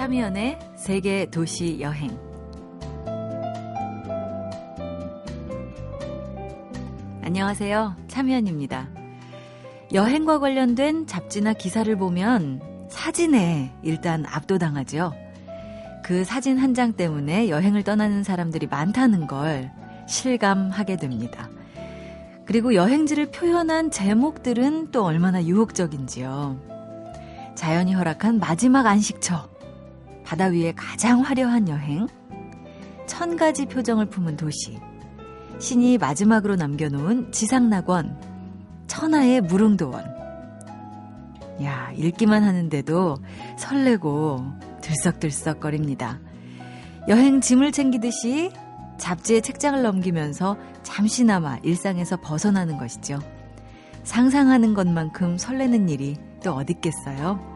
차미연의 세계 도시 여행. 안녕하세요. 차미연입니다. 여행과 관련된 잡지나 기사를 보면 사진에 일단 압도당하죠. 그 사진 한 장 때문에 여행을 떠나는 사람들이 많다는 걸 실감하게 됩니다. 그리고 여행지를 표현한 제목들은 또 얼마나 유혹적인지요. 자연이 허락한 마지막 안식처, 바다 위에 가장 화려한 여행, 천 가지 표정을 품은 도시, 신이 마지막으로 남겨놓은 지상낙원, 천하의 무릉도원. 야, 읽기만 하는데도 설레고 들썩들썩거립니다. 여행 짐을 챙기듯이 잡지에 책장을 넘기면서 잠시나마 일상에서 벗어나는 것이죠. 상상하는 것만큼 설레는 일이 또 어딨겠어요?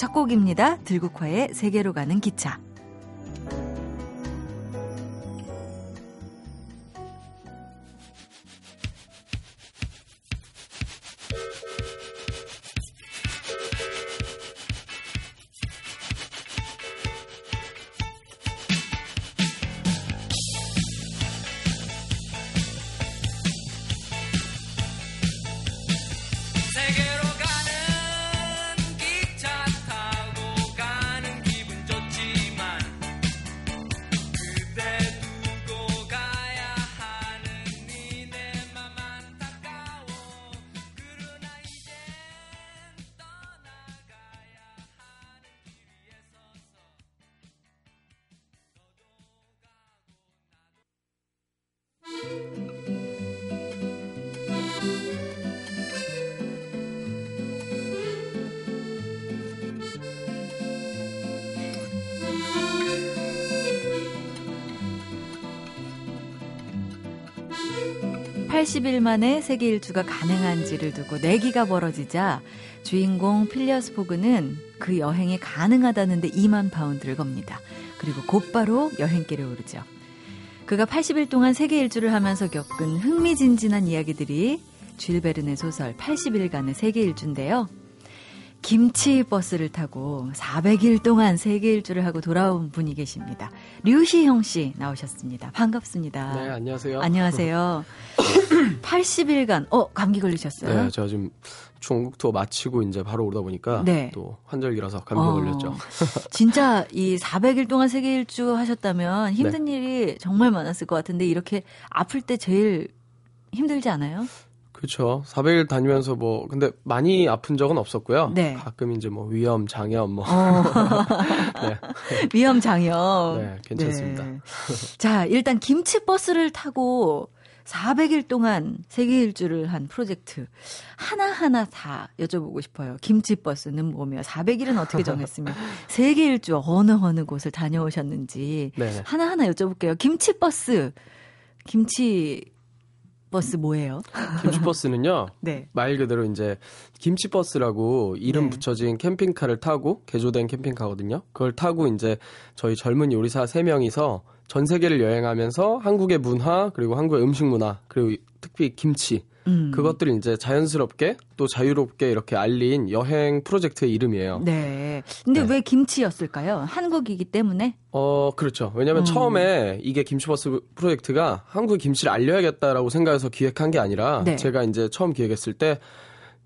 첫 곡입니다. 들국화의 세계로 가는 기차. 80일 만에 세계 일주가 가능한지를 두고 내기가 벌어지자 주인공 필리어스 포그는 그 여행이 가능하다는데 2만 파운드를 겁니다. 그리고 곧바로 여행길에 오르죠. 그가 80일 동안 세계 일주를 하면서 겪은 흥미진진한 이야기들이 쥘 베른의 소설 80일간의 세계 일주인데요. 김치 버스를 타고 400일 동안 세계 일주를 하고 돌아온 분이 계십니다. 류시형 씨 나오셨습니다. 반갑습니다. 네, 안녕하세요. 안녕하세요. 80일간, 어, 감기 걸리셨어요? 네, 제가 지금 중국 투어 마치고 이제 바로 오다 보니까 네. 또 환절기라서 감기 어, 걸렸죠. 진짜 이 400일 동안 세계 일주 하셨다면 힘든 네. 일이 정말 많았을 것 같은데 이렇게 아플 때 제일 힘들지 않아요? 그렇죠. 400일 다니면서 뭐 근데 많이 아픈 적은 없었고요. 네. 가끔 이제 뭐 위염, 장염 뭐 어. 네. 위염, 장염. 네, 괜찮습니다. 네. 자, 일단 김치 버스를 타고 400일 동안 세계 일주를 한 프로젝트 하나하나 다 여쭤보고 싶어요. 김치 버스는 뭐며 400일은 어떻게 정했으며 세계 일주 어느 어느 곳을 다녀오셨는지 네. 하나하나 여쭤볼게요. 김치 버스 김치 버스 뭐예요? 김치버스는요. 네. 말 그대로 이제 김치버스라고 이름 네. 붙여진 캠핑카를 타고 개조된 캠핑카거든요. 그걸 타고 이제 저희 젊은 요리사 3명이서 전 세계를 여행하면서 한국의 문화 그리고 한국의 음식 문화 그리고 특히 김치 음. 그것들을 이제 자연스럽게 또 자유롭게 이렇게 알린 여행 프로젝트의 이름이에요. 네. 근데 네. 왜 김치였을까요? 한국이기 때문에? 어, 그렇죠. 왜냐면 하 음. 처음에 이게 김치버스 프로젝트가 한국의 김치를 알려야겠다라고 생각해서 기획한 게 아니라 네. 제가 이제 처음 기획했을 때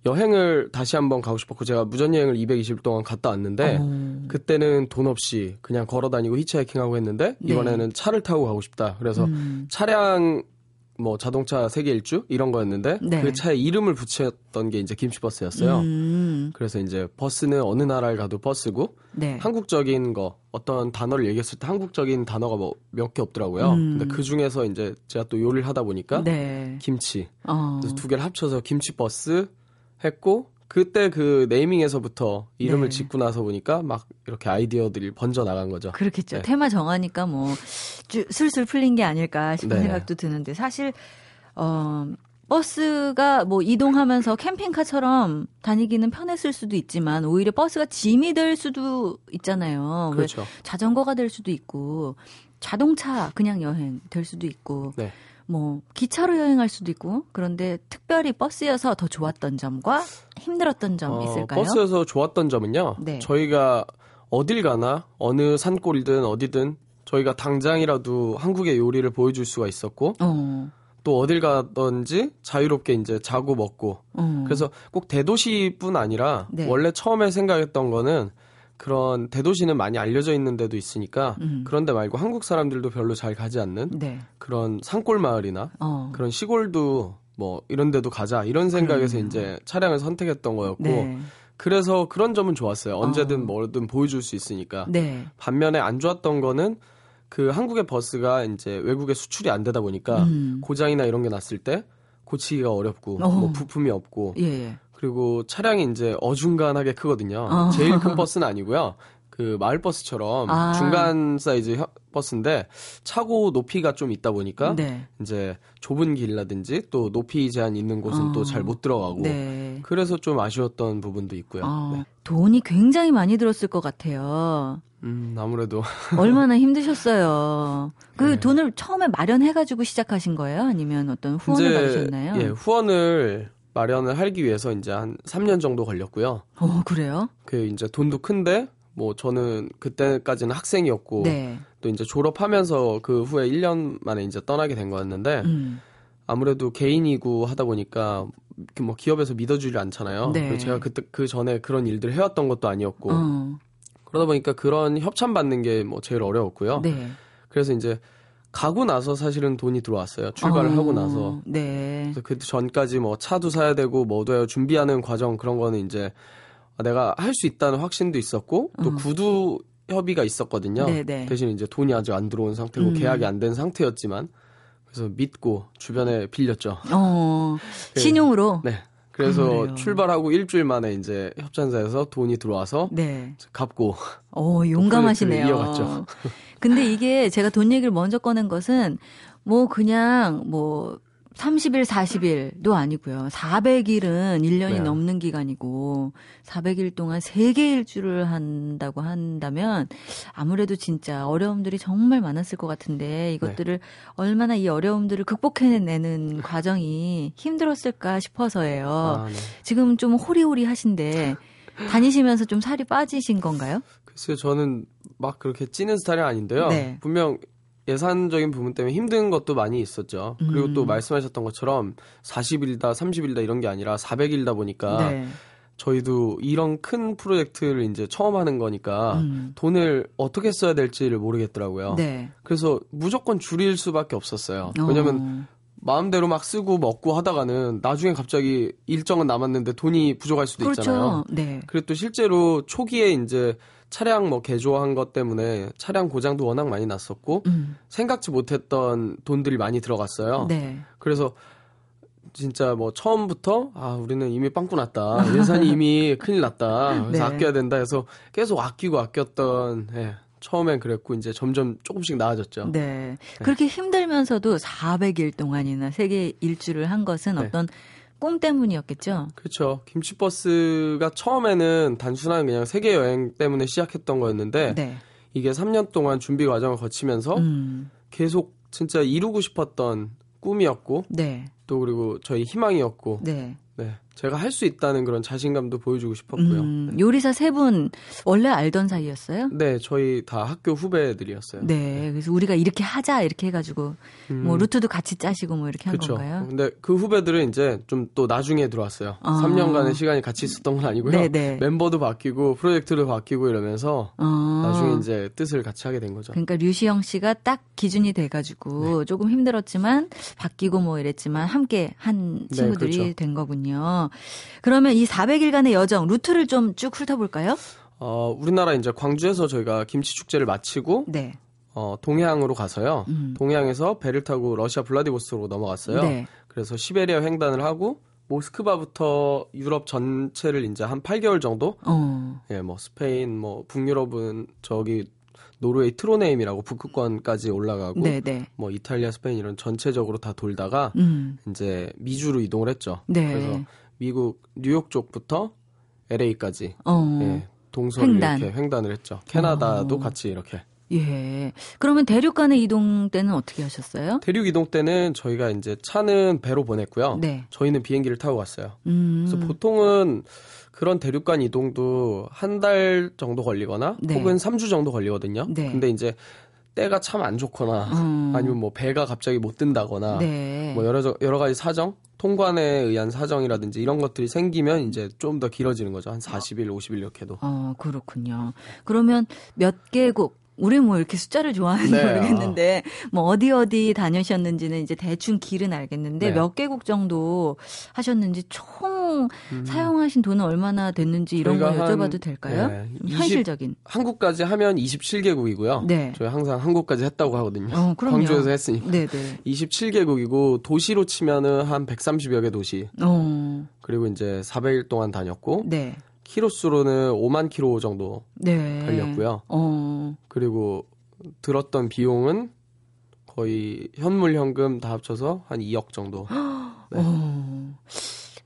여행을 다시 한번 가고 싶었고 제가 무전여행을 220일 동안 갔다 왔는데 어. 그때는 돈 없이 그냥 걸어 다니고 히치하이킹하고 했는데 네. 이번에는 네. 차를 타고 가고 싶다. 그래서 음. 차량 뭐 자동차 세계 일주 이런 거였는데 네. 그 차에 이름을 붙였던 게 이제 김치버스였어요. 음. 그래서 이제 버스는 어느 나라를 가도 버스고 네. 한국적인 거 어떤 단어를 얘기했을 때 한국적인 단어가 뭐 몇 개 없더라고요. 음. 근데 그 중에서 이제 제가 또 요리를 하다 보니까 네. 김치 어. 그래서 두 개를 합쳐서 김치버스 했고 그때 그 네이밍에서부터 이름을 네. 짓고 나서 보니까 막 이렇게 아이디어들이 번져 나간 거죠. 그렇겠죠. 네. 테마 정하니까 뭐 술술 풀린 게 아닐까 싶은 네. 생각도 드는데 사실 어 버스가 뭐 이동하면서 캠핑카처럼 다니기는 편했을 수도 있지만 오히려 버스가 짐이 될 수도 있잖아요. 그렇죠. 자전거가 될 수도 있고 자동차 그냥 여행 될 수도 있고 네. 뭐 기차로 여행할 수도 있고 그런데 특별히 버스여서 더 좋았던 점과 힘들었던 점 어, 있을까요? 버스여서 좋았던 점은요. 네. 저희가 어딜 가나 어느 산골이든 어디든 저희가 당장이라도 한국의 요리를 보여줄 수가 있었고 어. 또 어딜 가든지 자유롭게 이제 자고 먹고 어. 그래서 꼭 대도시뿐 아니라 네. 원래 처음에 생각했던 거는 그런 대도시는 많이 알려져 있는 데도 있으니까 음. 그런데 말고 한국 사람들도 별로 잘 가지 않는 네. 그런 산골 마을이나 어. 그런 시골도 뭐 이런 데도 가자 이런 생각에서 음. 이제 차량을 선택했던 거였고 네. 그래서 그런 점은 좋았어요. 언제든 어. 뭐든 보여줄 수 있으니까. 네. 반면에 안 좋았던 거는 그 한국의 버스가 이제 외국에 수출이 안 되다 보니까 음. 고장이나 이런 게 났을 때 고치기가 어렵고 어. 뭐 부품이 없고 예. 그리고 차량이 이제 어중간하게 크거든요. 어. 제일 큰 버스는 아니고요. 그 마을 버스처럼 아. 중간 사이즈 버스인데 차고 높이가 좀 있다 보니까 네. 이제 좁은 길이라든지 또 높이 제한 있는 곳은 어. 또잘 못 들어가고 네. 그래서 좀 아쉬웠던 부분도 있고요. 어. 네. 돈이 굉장히 많이 들었을 것 같아요. 음, 아무래도. 얼마나 힘드셨어요. 그 네. 돈을 처음에 마련해가지고 시작하신 거예요? 아니면 어떤 후원을 받으셨나요? 예, 후원을 마련을 하기 위해서 이제 한 3년 정도 걸렸고요. 어, 그래요? 그 이제 돈도 큰데 뭐 저는 그때까지는 학생이었고 네. 또 이제 졸업하면서 그 후에 1년 만에 이제 떠나게 된 거였는데 음. 아무래도 개인이고 하다 보니까 뭐 기업에서 믿어주지 않잖아요. 네. 제가 그때 그 전에 그런 일들을 해왔던 것도 아니었고 어. 그러다 보니까 그런 협찬 받는 게 뭐 제일 어려웠고요. 네. 그래서 이제 가고 나서 사실은 돈이 들어왔어요. 출발을 어, 하고 나서. 네. 그래서 그 전까지 뭐 차도 사야 되고 뭐도 해요. 준비하는 과정 그런 거는 이제 내가 할 수 있다는 확신도 있었고 또 어. 구두 협의가 있었거든요. 네네. 네. 대신 이제 돈이 아직 안 들어온 상태고 음. 계약이 안 된 상태였지만 그래서 믿고 주변에 빌렸죠. 어, 그, 신용으로. 네. 그래서 그래요. 출발하고 일주일 만에 이제 협찬사에서 돈이 들어와서 네. 갚고. 어, 용감하시네요. 이어갔죠. 근데 이게 제가 돈 얘기를 먼저 꺼낸 것은 뭐 그냥 뭐 30일, 40일도 아니고요. 400일은 1년이 네. 넘는 기간이고 400일 동안 3개 일주를 한다고 한다면 아무래도 진짜 어려움들이 정말 많았을 것 같은데 이것들을 네. 얼마나 이 어려움들을 극복해내는 과정이 힘들었을까 싶어서예요. 아, 네. 지금 좀 호리호리 하신데 다니시면서 좀 살이 빠지신 건가요? 글쎄요, 저는 막 그렇게 찌는 스타일이 아닌데요. 네. 분명 예산적인 부분 때문에 힘든 것도 많이 있었죠. 그리고 음. 또 말씀하셨던 것처럼 40일다, 30일다 이런 게 아니라 400일다 보니까 네. 저희도 이런 큰 프로젝트를 이제 처음 하는 거니까 음. 돈을 어떻게 써야 될지를 모르겠더라고요. 네. 그래서 무조건 줄일 수밖에 없었어요. 왜냐면 어. 마음대로 막 쓰고 먹고 하다가는 나중에 갑자기 일정은 남았는데 돈이 부족할 수도 그렇죠. 있잖아요. 네. 그리고 또 실제로 초기에 이제 차량 뭐 개조한 것 때문에 차량 고장도 워낙 많이 났었고 음. 생각지 못했던 돈들이 많이 들어갔어요. 네. 그래서 진짜 뭐 처음부터 아 우리는 이미 빵꾸 났다 예산이 이미 큰일 났다 그래서 네. 아껴야 된다 해서 계속 아끼고 아꼈던 예, 처음엔 그랬고 이제 점점 조금씩 나아졌죠. 네. 네. 그렇게 힘들면서도 400일 동안이나 세계 일주를 한 것은 네. 어떤 꿈 때문이었겠죠. 그렇죠. 김치버스가 처음에는 단순한 그냥 세계 여행 때문에 시작했던 거였는데 네. 이게 3년 동안 준비 과정을 거치면서 음. 계속 진짜 이루고 싶었던 꿈이었고 네. 또 그리고 저희 희망이었고 네. 네. 제가 할 수 있다는 그런 자신감도 보여주고 싶었고요. 음, 네. 요리사 세 분 원래 알던 사이였어요? 네, 저희 다 학교 후배들이었어요. 네, 네. 그래서 우리가 이렇게 하자 이렇게 해가지고 음. 뭐 루트도 같이 짜시고 뭐 이렇게 한 그쵸. 건가요? 근데 그 후배들은 이제 좀 또 나중에 들어왔어요. 아. 3년간의 시간이 같이 있었던 건 아니고요. 네네. 네. 멤버도 바뀌고 프로젝트도 바뀌고 이러면서 아. 나중에 이제 뜻을 같이 하게 된 거죠. 그러니까 류시영 씨가 딱 기준이 돼가지고 네. 조금 힘들었지만 바뀌고 뭐 이랬지만 함께 한 네, 친구들이 네, 그렇죠. 된 거군요. 그러면 이 400일간의 여정 루트를 좀 쭉 훑어볼까요? 어, 우리나라 이제 광주에서 저희가 김치 축제를 마치고 네. 어, 동해항으로 가서요. 음. 동해항에서 배를 타고 러시아 블라디보스토크로 넘어갔어요. 네. 그래서 시베리아 횡단을 하고 모스크바부터 유럽 전체를 이제 한 8개월 정도 어. 예, 뭐 스페인 뭐 북유럽은 저기 노르웨이 트론헤임이라고 북극권까지 올라가고 네네. 네. 뭐 이탈리아, 스페인 이런 전체적으로 다 돌다가 음. 이제 미주로 이동을 했죠. 네. 그래서 미국 뉴욕 쪽부터 LA까지 어. 예, 동서를 횡단. 이렇게 횡단을 했죠. 캐나다도 어. 같이 이렇게. 예. 그러면 대륙 간의 이동 때는 어떻게 하셨어요? 대륙 이동 때는 저희가 이제 차는 배로 보냈고요. 네. 저희는 비행기를 타고 갔어요. 음. 그래서 보통은 그런 대륙 간 이동도 한 달 정도 걸리거나 네. 혹은 3주 정도 걸리거든요. 네. 근데 이제 때가 참 안 좋거나 음. 아니면 뭐 배가 갑자기 못 뜬다거나 네. 뭐 여러 여러 가지 사정 통관에 의한 사정이라든지 이런 것들이 생기면 이제 좀 더 길어지는 거죠. 한 40일, 50일 이렇게도. 어, 그렇군요. 그러면 몇 개국 우리 뭐 이렇게 숫자를 좋아하는지 네. 모르겠는데 뭐 어디 어디 다녀셨는지는 이제 대충 길은 알겠는데 네. 몇 개국 정도 하셨는지 총 음. 사용하신 돈은 얼마나 됐는지 이런 거 여쭤봐도 한, 될까요? 네. 20, 현실적인. 한국까지 하면 27개국이고요. 네. 저희 항상 한국까지 했다고 하거든요. 어, 광주에서 했으니까. 네 네. 27개국이고 도시로 치면은 한 130여 개 도시. 어. 그리고 이제 400일 동안 다녔고 네. 키로수로는 5만 키로 정도 네. 달렸고요. 어. 그리고 들었던 비용은 거의 현물 현금 다 합쳐서 한 2억 정도. 네. 어.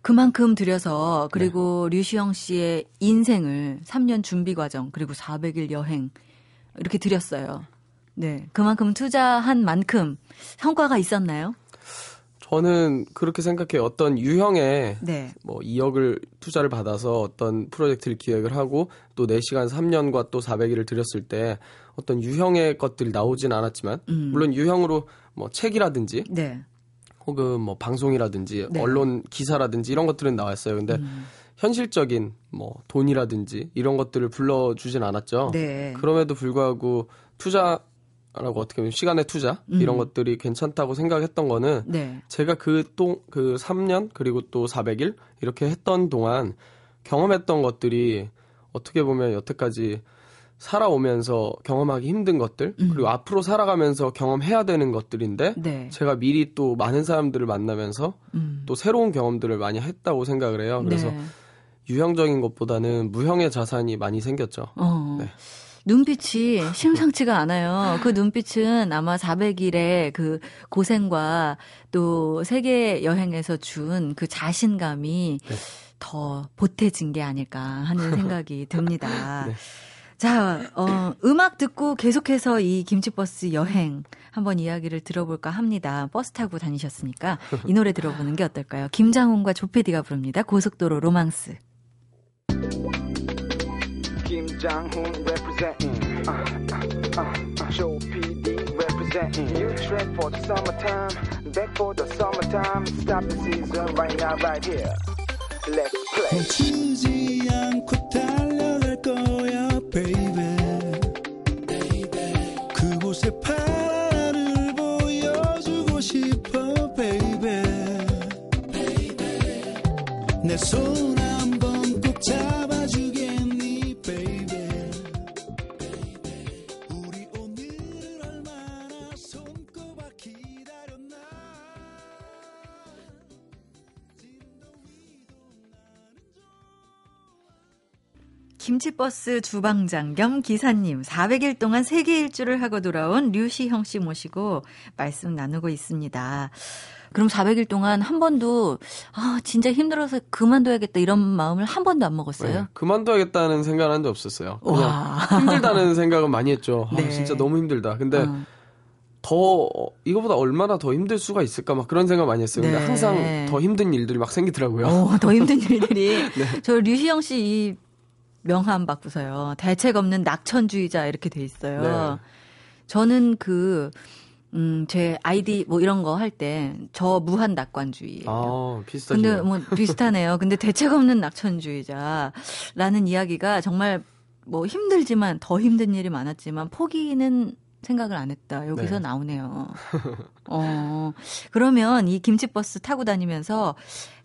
그만큼 들여서 그리고 네. 류시영 씨의 인생을 3년 준비 과정 그리고 400일 여행 이렇게 들였어요. 네. 그만큼 투자한 만큼 성과가 있었나요? 저는 그렇게 생각해요. 어떤 유형의 네. 뭐 2억을 투자를 받아서 어떤 프로젝트를 기획을 하고 또 4시간 3년과 또 400일을 들였을 때 어떤 유형의 것들이 나오진 않았지만 음. 물론 유형으로 뭐 책이라든지 네. 혹은 뭐 방송이라든지 네. 언론 기사라든지 이런 것들은 나왔어요. 근데 음. 현실적인 뭐 돈이라든지 이런 것들을 불러주진 않았죠. 네. 그럼에도 불구하고 투자 라고 어떻게 보면 시간의 투자 음. 이런 것들이 괜찮다고 생각했던 거는 네. 제가 그또그 그 3년 그리고 또 400일 이렇게 했던 동안 경험했던 것들이 어떻게 보면 여태까지 살아오면서 경험하기 힘든 것들 음. 그리고 앞으로 살아가면서 경험해야 되는 것들인데 네. 제가 미리 또 많은 사람들을 만나면서 음. 또 새로운 경험들을 많이 했다고 생각을 해요. 그래서 네. 유형적인 것보다는 무형의 자산이 많이 생겼죠. 어. 네. 눈빛이 심상치가 않아요. 그 눈빛은 아마 400일의 그 고생과 또 세계 여행에서 준 그 자신감이 네. 더 보태진 게 아닐까 하는 생각이 듭니다. 네. 자, 어, 음악 듣고 계속해서 이 김치버스 여행 한번 이야기를 들어볼까 합니다. 버스 타고 다니셨으니까 이 노래 들어보는 게 어떨까요? 김장훈과 조피디가 부릅니다. 고속도로 로망스. Jang-hoon representing. Uh, uh, uh, Show PD representing. New trend for the summertime. Back for the summertime. Stop the season right now, right here. Let's play. 멈추지 않고 달려갈 거야, baby. baby. 그곳에 파란을 보여주고 싶어, baby. baby. 내손 한번 꼭 잡 김치버스 주방장 겸 기사님 400일 동안 세계 일주를 하고 돌아온 류시형 씨 모시고 말씀 나누고 있습니다. 그럼 400일 동안 한 번도 아 진짜 힘들어서 그만둬야겠다 이런 마음을 한 번도 안 먹었어요. 네, 그만둬야겠다는 생각은 한 적 없었어요. 그냥 힘들다는 생각은 많이 했죠. 아, 네. 아, 진짜 너무 힘들다. 근데 어. 더 이거보다 얼마나 더 힘들 수가 있을까 막 그런 생각 많이 했어요. 네. 근데 항상 더 힘든 일들이 막 생기더라고요. 오, 더 힘든 일들이. 네. 저 류시영 씨 이 명함 받고서요. 대책 없는 낙천주의자 이렇게 돼 있어요. 네. 저는 그, 음, 제 아이디 뭐 이런 거 할 때 저 무한 낙관주의예요. 아, 비슷하죠. 근데 뭐 비슷하네요. 근데 대책 없는 낙천주의자라는 이야기가 정말 뭐 힘들지만 더 힘든 일이 많았지만 포기는 생각을 안 했다. 여기서 네. 나오네요. 어, 그러면 이 김치버스 타고 다니면서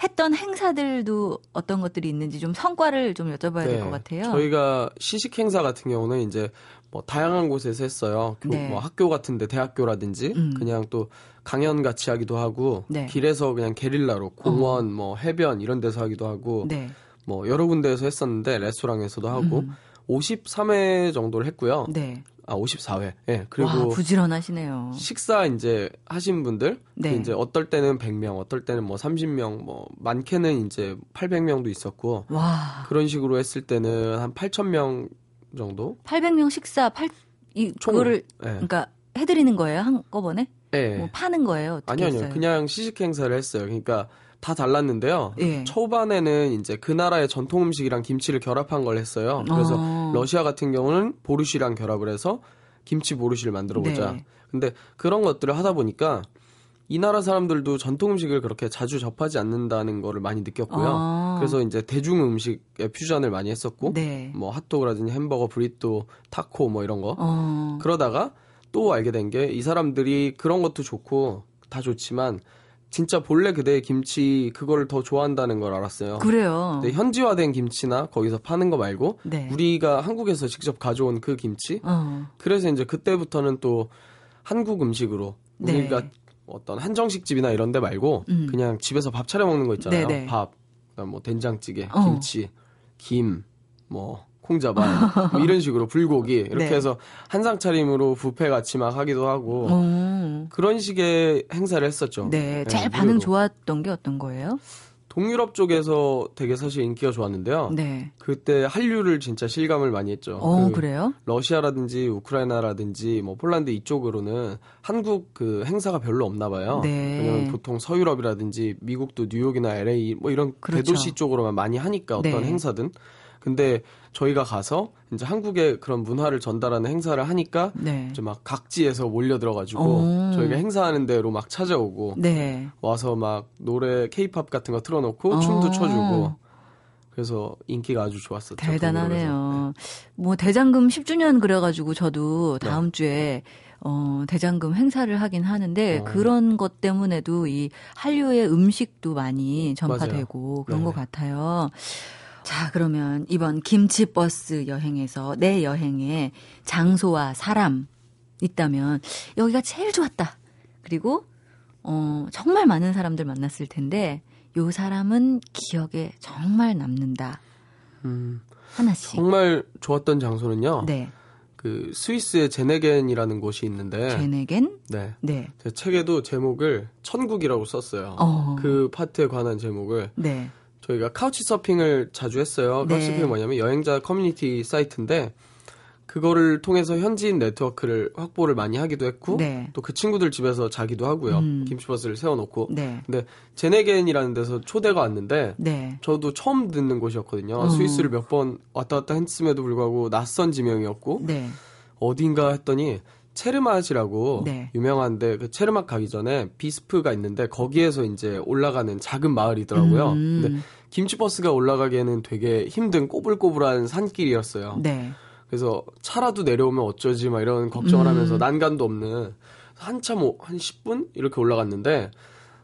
했던 행사들도 어떤 것들이 있는지 좀 성과를 좀 여쭤봐야 네. 될것 같아요. 저희가 시식 행사 같은 경우는 이제 뭐 다양한 곳에서 했어요. 네. 뭐 학교 같은데 대학교라든지 음. 그냥 또 강연 같이 하기도 하고 네. 길에서 그냥 게릴라로 공원, 어. 뭐 해변 이런 데서 하기도 하고 네. 뭐 여러 군데에서 했었는데 레스토랑에서도 하고 음. 53회 정도를 했고요. 네. 아 54회. 예. 네, 그리고 와, 부지런하시네요. 식사 이제 하신 분들 네. 이제 어떨 때는 100명, 어떨 때는 뭐 30명, 뭐 많게는 이제 800명도 있었고 와. 그런 식으로 했을 때는 한 8,000명 정도? 800명 식사 8이 그거를 네. 그러니까 해드리는 거예요 한꺼번에? 네. 뭐 파는 거예요? 아니요, 아니요. 그냥 시식 행사를 했어요. 그러니까 다 달랐는데요. 예. 초반에는 이제 그 나라의 전통 음식이랑 김치를 결합한 걸 했어요. 그래서 어. 러시아 같은 경우는 보르시랑 결합을 해서 김치 보르시를 만들어 보자. 네. 근데 그런 것들을 하다 보니까 이 나라 사람들도 전통 음식을 그렇게 자주 접하지 않는다는 거를 많이 느꼈고요. 아. 그래서 이제 대중 음식의 퓨전을 많이 했었고, 네. 뭐 핫도그라든지 햄버거, 브리또, 타코 뭐 이런 거. 어. 그러다가 또 알게 된 게 이 사람들이 그런 것도 좋고 다 좋지만 진짜 본래 그대의 김치 그거를 더 좋아한다는 걸 알았어요. 그래요. 네, 현지화된 김치나 거기서 파는 거 말고 네. 우리가 한국에서 직접 가져온 그 김치. 어. 그래서 이제 그때부터는 또 한국 음식으로 네. 우리가 어떤 한정식 집이나 이런 데 말고 음. 그냥 집에서 밥 차려 먹는 거 있잖아요. 네네. 밥, 뭐 된장찌개, 어. 김치, 김, 뭐 콩자반 뭐 이런 식으로 불고기 이렇게 네. 해서 한상 차림으로 뷔페 같이 막 하기도 하고 음. 그런 식의 행사를 했었죠. 네, 네 제일 반응 좋았던 게 어떤 거예요? 동유럽 쪽에서 되게 사실 인기가 좋았는데요. 네. 그때 한류를 진짜 실감을 많이 했죠. 어, 그 그래요? 러시아라든지 우크라이나라든지 뭐 폴란드 이쪽으로는 한국 그 행사가 별로 없나 봐요. 네. 왜냐면 보통 서유럽이라든지 미국도 뉴욕이나 LA 뭐 이런 그렇죠. 대도시 쪽으로만 많이 하니까 어떤 네. 행사든. 근데 저희가 가서 이제 한국의 그런 문화를 전달하는 행사를 하니까 네. 이제 막 각지에서 몰려 들어가지고 오. 저희가 행사하는 대로 막 찾아오고 네. 와서 막 노래 케이팝 같은 거 틀어놓고 오. 춤도 춰주고 그래서 인기가 아주 좋았었죠. 대단하네요. 네. 뭐 대장금 10주년 그래가지고 저도 네. 다음 네. 주에 어, 대장금 행사를 하긴 하는데 어. 그런 것 때문에도 이 한류의 음식도 많이 전파되고 맞아요. 그런 네. 것 같아요. 자, 그러면 이번 김치버스 여행에서 내 여행에 장소와 사람 있다면 여기가 제일 좋았다. 그리고 어, 정말 많은 사람들 만났을 텐데 요 사람은 기억에 정말 남는다. 음, 하나씩. 정말 좋았던 장소는요. 네. 그 스위스의 제네겐이라는 곳이 있는데 제네겐? 네. 네. 제 책에도 제목을 천국이라고 썼어요. 어. 그 파트에 관한 제목을. 네. 저희가 Couchsurfing을 자주 했어요. 네. Couchsurfing이 뭐냐면 여행자 커뮤니티 사이트인데 그거를 통해서 현지인 네트워크를 확보를 많이 하기도 했고 네. 또 그 친구들 집에서 자기도 하고요. 음. 김치버스를 세워놓고. 네. 근데 제네겐이라는 데서 초대가 왔는데 네. 저도 처음 듣는 곳이었거든요. 어. 스위스를 몇 번 왔다 갔다 했음에도 불구하고 낯선 지명이었고 네. 어딘가 했더니 체르맛이라고 네. 유명한데 그 체르맛 가기 전에 비스프가 있는데 거기에서 이제 올라가는 작은 마을이더라고요. 음. 근데 김치 버스가 올라가기에는 되게 힘든 꼬불꼬불한 산길이었어요. 네. 그래서 차라도 내려오면 어쩌지 막 이런 걱정을 음. 하면서 난간도 없는 한참 한 10분 이렇게 올라갔는데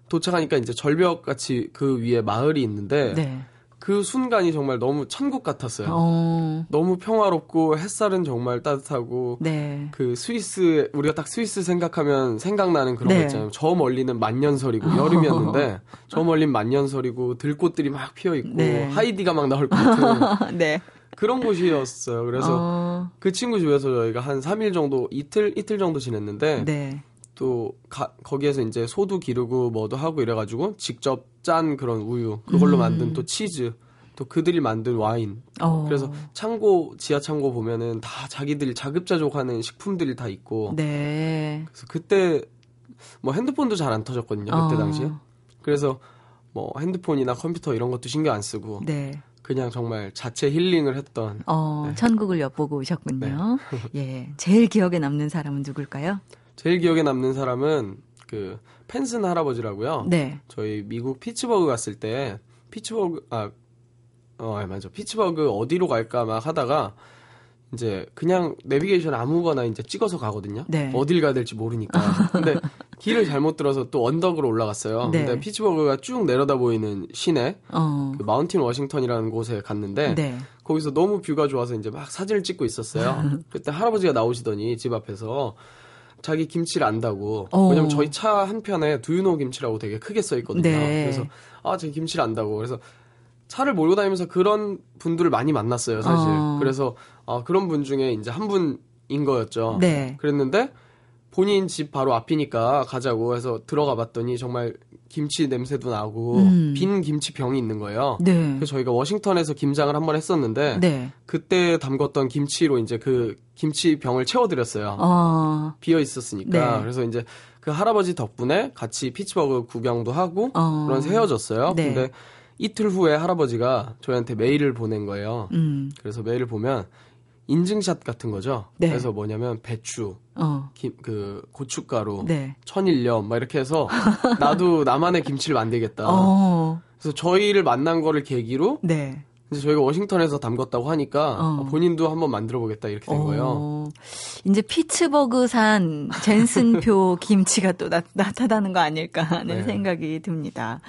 도착하니까 이제 절벽 같이 그 위에 마을이 있는데 네. 그 순간이 정말 너무 천국 같았어요. 어. 너무 평화롭고 햇살은 정말 따뜻하고 네. 그 스위스 우리가 딱 스위스 생각하면 생각나는 그런 네. 거 있잖아요. 저 멀리는 만년설이고 여름이었는데 저 멀린 만년설이고 들꽃들이 막 피어 있고 네. 하이디가 막 나올 것 같은 네. 그런 곳이었어요. 그래서 어. 그 친구 집에서 저희가 한 3일 정도 이틀 이틀 정도 지냈는데 네. 또 가, 거기에서 이제 소도 기르고 뭐도 하고 이래가지고 직접 짠 그런 우유 그걸로 음. 만든 또 치즈 또 그들이 만든 와인 어. 그래서 창고 지하 창고 보면은 다 자기들이 자급자족하는 식품들이 다 있고 네. 그래서 그때 뭐 핸드폰도 잘 안 터졌거든요 그때 어. 당시에 그래서 뭐 핸드폰이나 컴퓨터 이런 것도 신경 안 쓰고 네. 그냥 정말 자체 힐링을 했던 어, 네. 천국을 엿보고 오셨군요. 네. 예, 제일 기억에 남는 사람은 누굴까요? 제일 기억에 남는 사람은 그 펜슨 할아버지라고요. 네. 저희 미국 피츠버그 갔을 때 피츠버그 아 어, 맞아. 피츠버그 어디로 갈까 막 하다가 이제 그냥 내비게이션 아무거나 이제 찍어서 가거든요. 네. 어딜 가야 될지 모르니까. 근데 길을 잘못 들어서 또 언덕으로 올라갔어요. 네. 근데 피츠버그가 쭉 내려다 보이는 시내 어. 그 마운틴 워싱턴이라는 곳에 갔는데 네. 거기서 너무 view가 좋아서 이제 막 사진을 찍고 있었어요. 그때 할아버지가 나오시더니 집 앞에서 자기 김치를 안다고. 어. 왜냐면 저희 차 한 편에 Do you know 김치라고 되게 크게 써 있거든요. 네. 그래서 아, 제 김치를 안다고. 그래서 차를 몰고 다니면서 그런 분들을 많이 만났어요, 사실. 어. 그래서 아, 그런 분 중에 이제 한 분인 거였죠. 네. 그랬는데 본인 집 바로 앞이니까 가자고 해서 들어가 봤더니 정말 김치 냄새도 나고 음. 빈 김치 병이 있는 거예요. 네. 그래서 저희가 워싱턴에서 김장을 한 번 했었는데 네. 그때 담궜던 김치로 이제 그 김치 병을 채워드렸어요. 어. 비어 있었으니까 네. 그래서 이제 그 할아버지 덕분에 같이 피츠버그 구경도 하고 어. 그런서 헤어졌어요. 네. 근데 이틀 후에 할아버지가 저희한테 메일을 보낸 거예요. 음. 그래서 메일을 보면 인증샷 같은 거죠. 네. 그래서 뭐냐면 배추, 어. 김, 그 고춧가루, 네. 천일염 막 이렇게 해서 나도 나만의 김치를 만들겠다. 어. 그래서 저희를 만난 거를 계기로 네. 이제 저희가 워싱턴에서 담궜다고 하니까 어. 본인도 한번 만들어 보겠다 이렇게 된 거예요. 어. 이제 피츠버그산 젠슨표 김치가 또 나, 나타나는 거 아닐까 하는 네. 생각이 듭니다.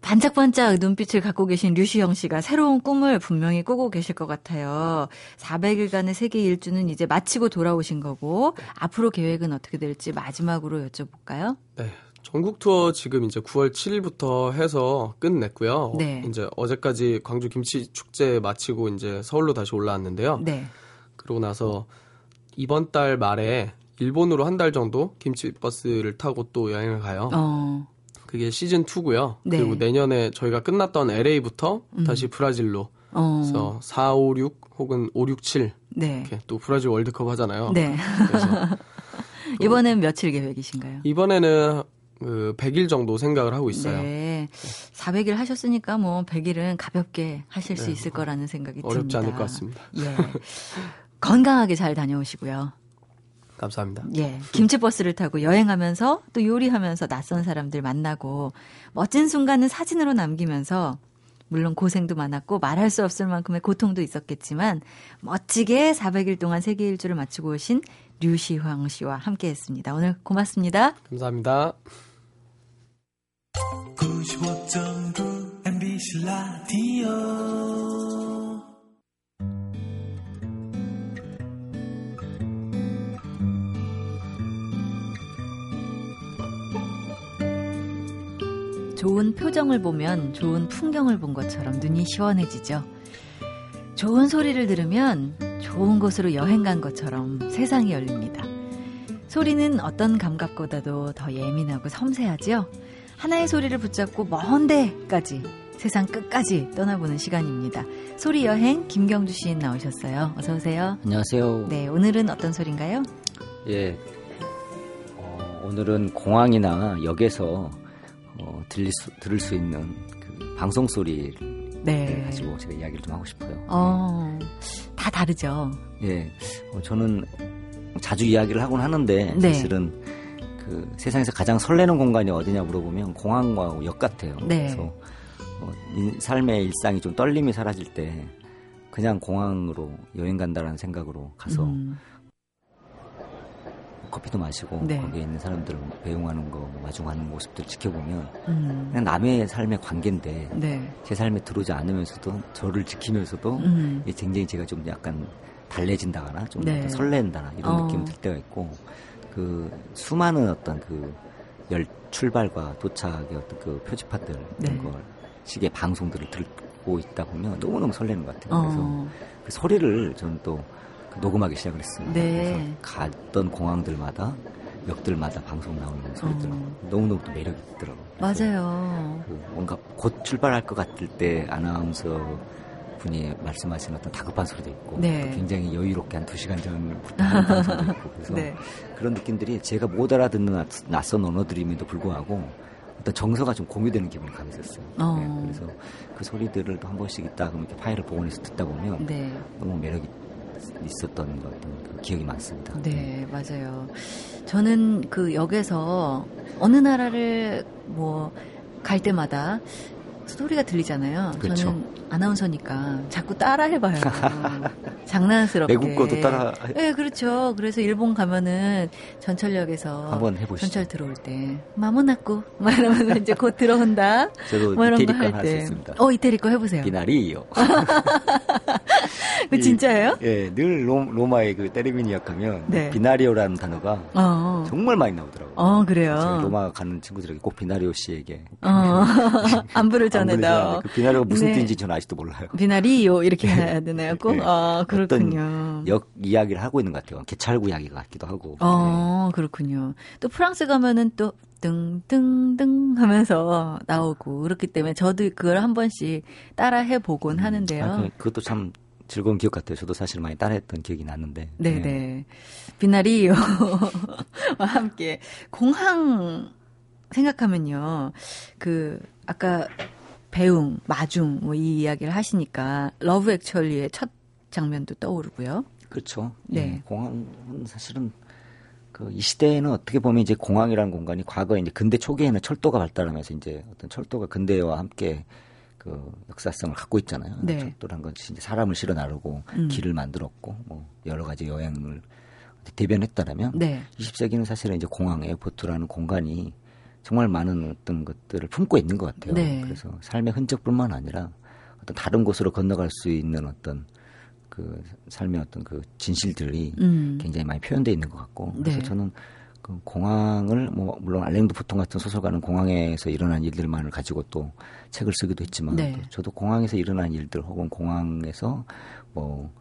반짝반짝 눈빛을 갖고 계신 류시영 씨가 새로운 꿈을 분명히 꾸고 계실 것 같아요. 400일간의 세계 일주는 이제 마치고 돌아오신 거고 네. 앞으로 계획은 어떻게 될지 마지막으로 여쭤볼까요? 네. 전국 투어 지금 이제 9월 7일부터 해서 끝냈고요. 네. 이제 어제까지 광주 김치 축제 마치고 이제 서울로 다시 올라왔는데요. 네. 그러고 나서 이번 달 말에 일본으로 한 달 정도 김치 버스를 타고 또 여행을 가요. 어. 그게 시즌 2고요. 네. 그리고 내년에 저희가 끝났던 LA부터 음. 다시 브라질로 어. 그래서 4, 5, 6 혹은 5, 6, 7 네. 이렇게 또 브라질 월드컵 하잖아요. 네. 이번엔 며칠 계획이신가요? 이번에는 그 100일 정도 생각을 하고 있어요. 네. 400일 하셨으니까 뭐 100일은 가볍게 하실 수 네. 있을 거라는 생각이 어렵지 듭니다. 어렵지 않을 것 같습니다. 예. 건강하게 잘 다녀오시고요. 감사합니다. 예. 김치버스를 타고 여행하면서 또 요리하면서 낯선 사람들 만나고 멋진 순간은 사진으로 남기면서 물론 고생도 많았고 말할 수 없을 만큼의 고통도 있었겠지만 멋지게 400일 동안 세계 일주를 마치고 오신 류시황 씨와 함께 했습니다. 오늘 고맙습니다. 감사합니다. 95.9 MBC 라디오 좋은 표정을 보면 좋은 풍경을 본 것처럼 눈이 시원해지죠. 좋은 소리를 들으면 좋은 곳으로 여행 간 것처럼 세상이 열립니다. 소리는 어떤 감각보다도 더 예민하고 섬세하죠. 하나의 소리를 붙잡고 먼 데까지 세상 끝까지 떠나보는 시간입니다. 소리 여행 김경주 시인 나오셨어요. 어서 오세요. 안녕하세요. 네, 오늘은 어떤 소리인가요? 예. 어, 오늘은 공항이나 역에서 어, 들릴 수, 들을 수 있는 그 방송 소리를 네. 가지고 제가 이야기를 좀 하고 싶어요. 어, 다 다르죠. 예, 어, 저는 자주 이야기를 하곤 하는데 네. 사실은 그 세상에서 가장 설레는 공간이 어디냐 물어보면 공항과 역 같아요. 네. 그래서 어, 삶의 일상이 좀 떨림이 사라질 때 그냥 공항으로 여행 간다라는 생각으로 가서 음. 커피도 마시고 네. 거기에 있는 사람들 배웅하는 거 마중하는 모습들 지켜보면 음. 그냥 남의 삶의 관계인데 네. 제 삶에 들어오지 않으면서도 저를 지키면서도 음. 굉장히 제가 좀 약간 달래진다거나 좀 네. 설렌다나 이런 어. 느낌이 들 때가 있고 그 수많은 어떤 그 열 출발과 도착의 어떤 그 표지판들 네. 이런 걸 식의 방송들을 듣고 있다 보면 너무너무 설레는 것 같아요. 어. 그래서 그 소리를 저는 또 녹음하기 시작을 했습니다. 네. 그래서 갔던 공항들마다 역들마다 방송 나오는 소리들 어. 너무너무 또 매력이 있더라고요. 맞아요. 그 뭔가 곧 출발할 것 같을 때 아나운서 분이 말씀하신 어떤 다급한 소리도 있고 네. 굉장히 여유롭게 한 두 시간 전부터 하는 방송도 있고 그래서 네. 그런 느낌들이 제가 못 알아듣는 낯선 언어들임에도 불구하고 어떤 정서가 좀 공유되는 기분이 강했었어요. 어. 네, 그래서 그 소리들을 또 한 번씩 있다 그러면 이렇게 파일을 복원해서 듣다 보면 네. 너무 매력이 있었던 그 기억이 많습니다. 네, 맞아요. 저는 그 역에서 어느 나라를 뭐 갈 때마다 소리가 들리잖아요. 그렇죠. 저는 아나운서니까 자꾸 따라 해봐요. 장난스럽게. 외국어도 따라. 네, 그렇죠. 그래서 일본 가면은 전철역에서 한번 해보시죠. 전철 들어올 때 마모나꾸 막 이러면서 이제 곧 들어온다. 저도 뭐 이런 거할 때. 어 이태리 거 해보세요. 비나리요. 그 진짜예요? 예, 늘 로, 로마의 그 때리비니약 하면 네. 비나리오라는 단어가 어. 정말 많이 나오더라고요. 어, 그래요. 로마 가는 친구들에게 꼭 비나리오 씨에게 어. 안부를 전해다. 그 비나리오가 무슨 네. 뜻인지 저는 아직도 몰라요. 비나리오 이렇게 해야 되나요? 꼭? 네. 아, 그렇군요. 역 이야기를 하고 있는 것 같아요. 개찰구 이야기 같기도 하고. 어, 네. 그렇군요. 또 프랑스 가면은 또 등등등 하면서 나오고 그렇기 때문에 저도 그걸 한 번씩 따라 해보곤 음. 하는데요. 아, 그, 그것도 참 즐거운 기억 같아요. 저도 사실 많이 따라했던 기억이 났는데. 네네. 네. 비나리와 함께 공항 생각하면요. 그 아까 배웅, 마중 뭐 이 이야기를 하시니까 Love Actually의 첫 장면도 떠오르고요. 그렇죠. 네. 예, 공항은 사실은 그 이 시대에는 어떻게 보면 이제 공항이라는 공간이 과거에 이제 근대 초기에는 철도가 발달하면서 이제 어떤 철도가 근대와 함께 그 역사성을 갖고 있잖아요. 네. 철도란 것이 이제 사람을 실어 나르고 음. 길을 만들었고 뭐 여러 가지 여행을 대변했다라면 네. 20세기는 사실은 이제 공항 airport라는 공간이 정말 많은 어떤 것들을 품고 있는 것 같아요. 네. 그래서 삶의 흔적뿐만 아니라 어떤 다른 곳으로 건너갈 수 있는 어떤 그 삶의 어떤 그 진실들이 음. 굉장히 많이 표현되어 있는 것 같고 그래서 네. 저는 그 공항을 뭐 물론 알랭드 보통 같은 소설가는 공항에서 일어난 일들만을 가지고 또 책을 쓰기도 했지만 네. 저도 공항에서 일어난 일들 혹은 공항에서 뭐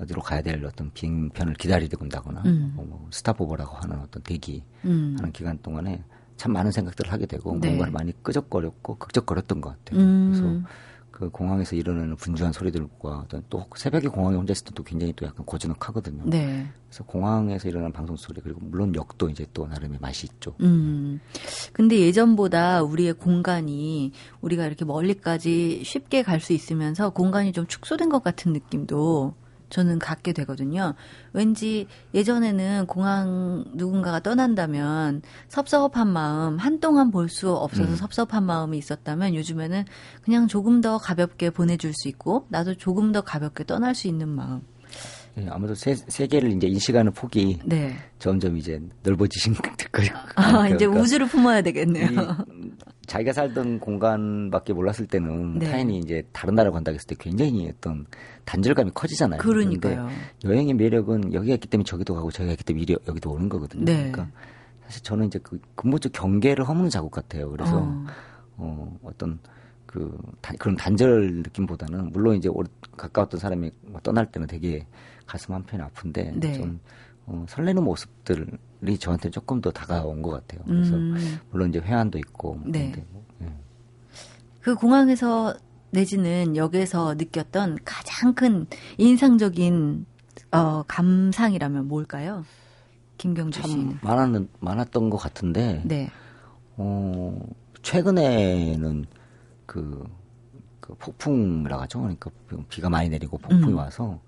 어디로 가야 될 어떤 비행편을 기다리게 된다거나 음. 뭐 스타포버라고 하는 어떤 대기 음. 하는 기간 동안에 참 많은 생각들을 하게 되고 네. 뭔가를 많이 끄적거렸고 극적거렸던 것 같아요. 음. 그래서 그 공항에서 일어나는 분주한 소리들과 어떤 또 새벽에 공항에 혼자 있을 때도 굉장히 또 약간 고즈넉하거든요. 네. 그래서 공항에서 일어나는 방송 소리 그리고 물론 역도 이제 또 나름의 맛이 있죠. 음. 근데 예전보다 우리의 공간이 우리가 이렇게 멀리까지 쉽게 갈 수 있으면서 공간이 좀 축소된 것 같은 느낌도 저는 갖게 되거든요. 왠지 예전에는 공항 누군가가 떠난다면 섭섭한 마음, 한동안 볼 수 없어서 음. 섭섭한 마음이 있었다면 요즘에는 그냥 조금 더 가볍게 보내줄 수 있고 나도 조금 더 가볍게 떠날 수 있는 마음. 네, 아무래도 세, 세계를 이제 인식하는 폭이 네. 점점 이제 넓어지신 거예요. 아, 이제 그러니까 우주를 품어야 되겠네요. 자기가 살던 공간밖에 몰랐을 때는 네. 타인이 이제 다른 나라 간다 했을 때 굉장히 어떤 단절감이 커지잖아요. 그러니까요. 여행의 매력은 여기가 있기 때문에 저기도 가고 저기가 있기 때문에 여기도 오는 거거든요. 네. 그러니까 사실 저는 이제 그 근본적 경계를 허무는 작업 같아요. 그래서 어, 어 어떤 그 다, 그런 단절 느낌보다는 물론 이제 가까웠던 사람이 뭐 떠날 때는 되게 가슴 한편이 아픈데 네. 좀 어, 설레는 모습들이 저한테 조금 더 다가온 것 같아요. 그래서 음. 물론 이제 회한도 있고. 네. 뭐, 네. 그 공항에서 내지는 역에서 느꼈던 가장 큰 인상적인 어, 감상이라면 뭘까요? 김경주 씨는 많았는 많았던 것 같은데. 네. 어 최근에는 그, 그 폭풍이라 하죠. 그러니까 비가 많이 내리고 폭풍이 음. 와서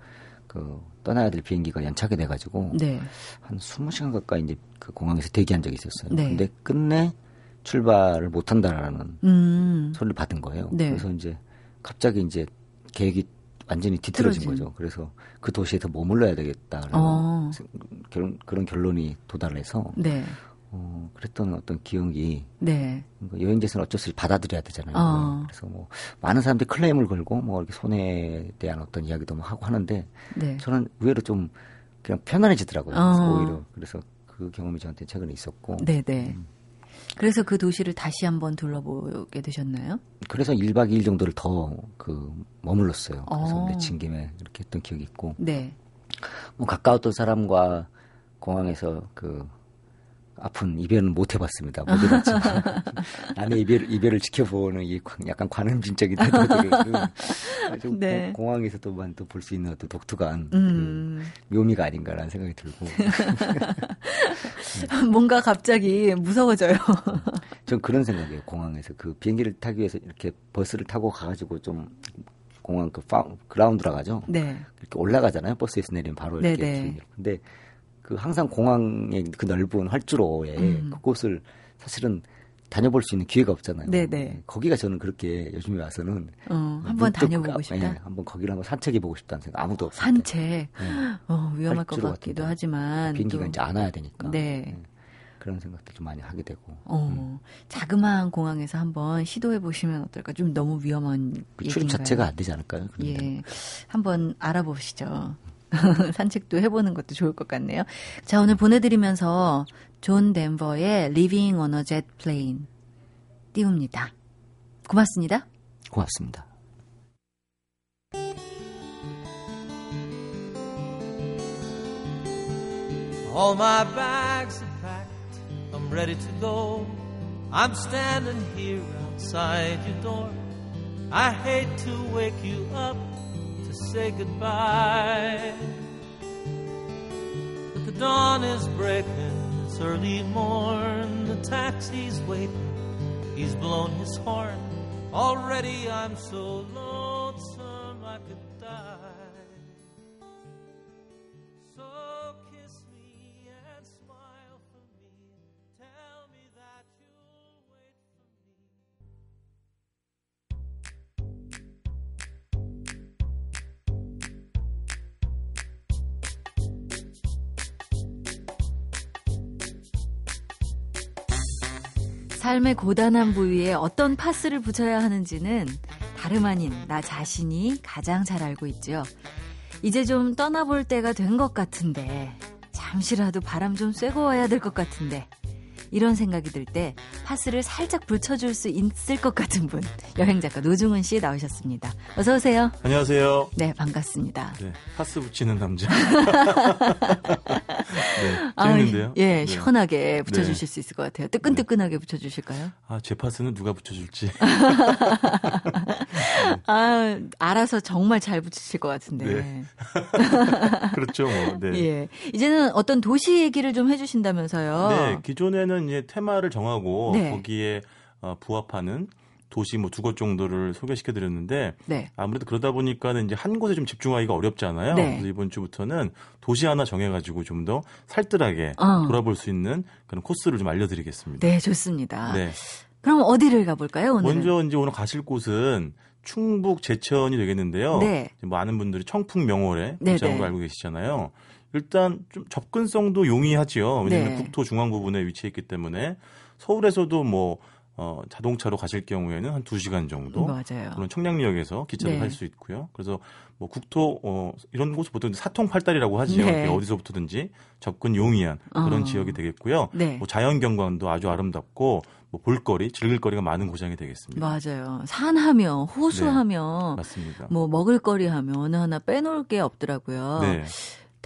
그 떠나야 될 비행기가 연착이 돼가지고 네. 한 20시간 가까이 이제 그 공항에서 대기한 적이 있었어요. 네. 근데 끝내 출발을 못 한다라는 음. 소리를 받은 거예요. 네. 그래서 이제 갑자기 이제 계획이 완전히 뒤틀어진 틀어진. 거죠. 그래서 그 도시에 서 머물러야 되겠다라는 어. 결론, 그런 결론이 도달해서 네. 어, 그랬던 어떤 기억이 네. 여행지에서는 어쩔 수 없이 받아들여야 되잖아요. 어. 그래서 뭐 많은 사람들이 클레임을 걸고 뭐 이렇게 손해에 대한 어떤 이야기도 뭐 하고 하는데 네. 저는 의외로 좀 그냥 편안해지더라고요. 어. 오히려 그래서 그 경험이 저한테 최근에 있었고. 네네. 네. 음. 그래서 그 도시를 다시 한번 둘러보게 되셨나요? 그래서 1박 2일 정도를 더 그 머물렀어요. 그래서 어. 내친 김에 이렇게 했던 기억이 있고. 네. 뭐 가까웠던 사람과 공항에서 그 아픈 이별은 못 해봤습니다. 못 해봤지만 남의 이별, 이별을 지켜보는 이 약간 관음진적인 태도들이 그 네. 공항에서도만 또 볼 수 있는 어떤 독특한 그 음. 그 묘미가 아닌가라는 생각이 들고 뭔가 갑자기 무서워져요. 전 그런 생각이에요. 공항에서 그 비행기를 타기 위해서 이렇게 버스를 타고 가가지고 좀 공항 그 파, 그라운드라 가죠. 네. 이렇게 올라가잖아요. 버스에서 내리면 바로 이렇게. 네네. 근데 그 항상 공항의 그 넓은 활주로에 음. 그곳을 사실은 다녀볼 수 있는 기회가 없잖아요. 네네. 네. 거기가 저는 그렇게 요즘에 와서는 어, 한번 다녀보고 싶다. 네, 한번 거기를 한번 산책해 보고 싶다는 생각 아무도 없을 산책. 네. 어, 위험할 것 같기도 하지만 비행기가 또. 이제 안 와야 되니까. 네. 네. 그런 생각들 좀 많이 하게 되고. 어, 음. 자그마한 공항에서 한번 시도해 보시면 어떨까? 좀 너무 위험한 그 출입 자체가 안 되지 않을까요? 예, 한번 알아보시죠. 산책도 해보는 것도 좋을 것 같네요. 자, 오늘 보내드리면서 존 덴버의 Leaving on a Jet Plane 띄웁니다. 고맙습니다. 고맙습니다. All my bags are packed, I'm ready to go. I'm standing here outside your door. I hate to wake you up say goodbye. But the dawn is breaking, it's early morn. The taxi's waiting, he's blown his horn. Already I'm so lonesome 삶의 고단한 부위에 어떤 파스를 붙여야 하는지는 다름 아닌 나 자신이 가장 잘 알고 있죠. 이제 좀 떠나볼 때가 된 것 같은데, 잠시라도 바람 좀 쐬고 와야 될 것 같은데, 이런 생각이 들 때 파스를 살짝 붙여줄 수 있을 것 같은 분 여행 작가 노중훈 씨 나오셨습니다. 어서 오세요. 안녕하세요. 네 반갑습니다. 네, 파스 붙이는 남자. 네, 재밌는데요. 아, 예, 네. 시원하게 붙여주실 네. 수 있을 것 같아요. 뜨끈뜨끈하게 붙여주실까요? 아, 제 파스는 누가 붙여줄지. 아, 알아서 정말 잘 붙이실 것 같은데. 네. 그렇죠, 뭐. 네. 예. 이제는 어떤 도시 얘기를 좀 해주신다면서요. 네, 기존에는 이제 테마를 정하고 네. 거기에 어, 부합하는 도시 뭐 두 곳 정도를 소개시켜 드렸는데 네. 아무래도 그러다 보니까는 이제 한 곳에 좀 집중하기가 어렵잖아요. 네. 그래서 이번 주부터는 도시 하나 정해 가지고 좀 더 살뜰하게 어. 돌아볼 수 있는 그런 코스를 좀 알려 드리겠습니다. 네, 좋습니다. 네. 그럼 어디를 가 볼까요, 오늘? 먼저 이제 오늘 가실 곳은 충북 제천이 되겠는데요. 네. 많은 분들이 청풍 명월에 위치한 걸 알고 계시잖아요. 일단 좀 접근성도 용이하지요. 왜냐하면 네. 국토 중앙 부분에 위치해 있기 때문에 서울에서도 뭐 어, 자동차로 가실 경우에는 한 2시간 정도. 맞아요. 그런 청량리역에서 기차를 네. 탈수 있고요. 그래서 뭐 국토 어, 이런 곳을 보통 사통팔달이라고 하지요. 네. 어디서부터든지 접근 용이한 그런 어. 지역이 되겠고요. 네. 뭐 자연 경관도 아주 아름답고 뭐 볼거리, 즐길 거리가 많은 고장이 되겠습니다. 맞아요. 산하며 호수하며 네. 맞습니다. 뭐 먹을거리 하면 어느 하나 빼놓을 게 없더라고요. 네.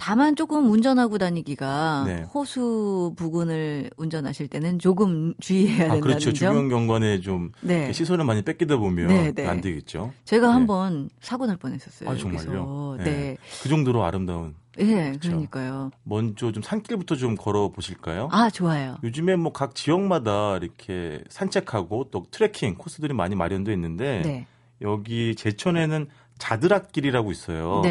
다만 조금 운전하고 다니기가 네. 호수 부근을 운전하실 때는 조금 주의해야 아, 된다는 그렇죠. 점. 주변 경관에 좀 네. 시선을 많이 뺏기다 보면 네, 네. 안 되겠죠. 제가 네. 한번 사고 날 뻔했었어요. 아, 정말요? 네. 네. 그 정도로 아름다운. 예, 네, 그렇죠. 그러니까요. 먼저 좀 산길부터 좀 걸어 보실까요? 아, 좋아요. 요즘에 뭐 각 지역마다 이렇게 산책하고 또 트레킹 코스들이 많이 마련돼 있는데 여기 제천에는 자드락길이라고 있어요.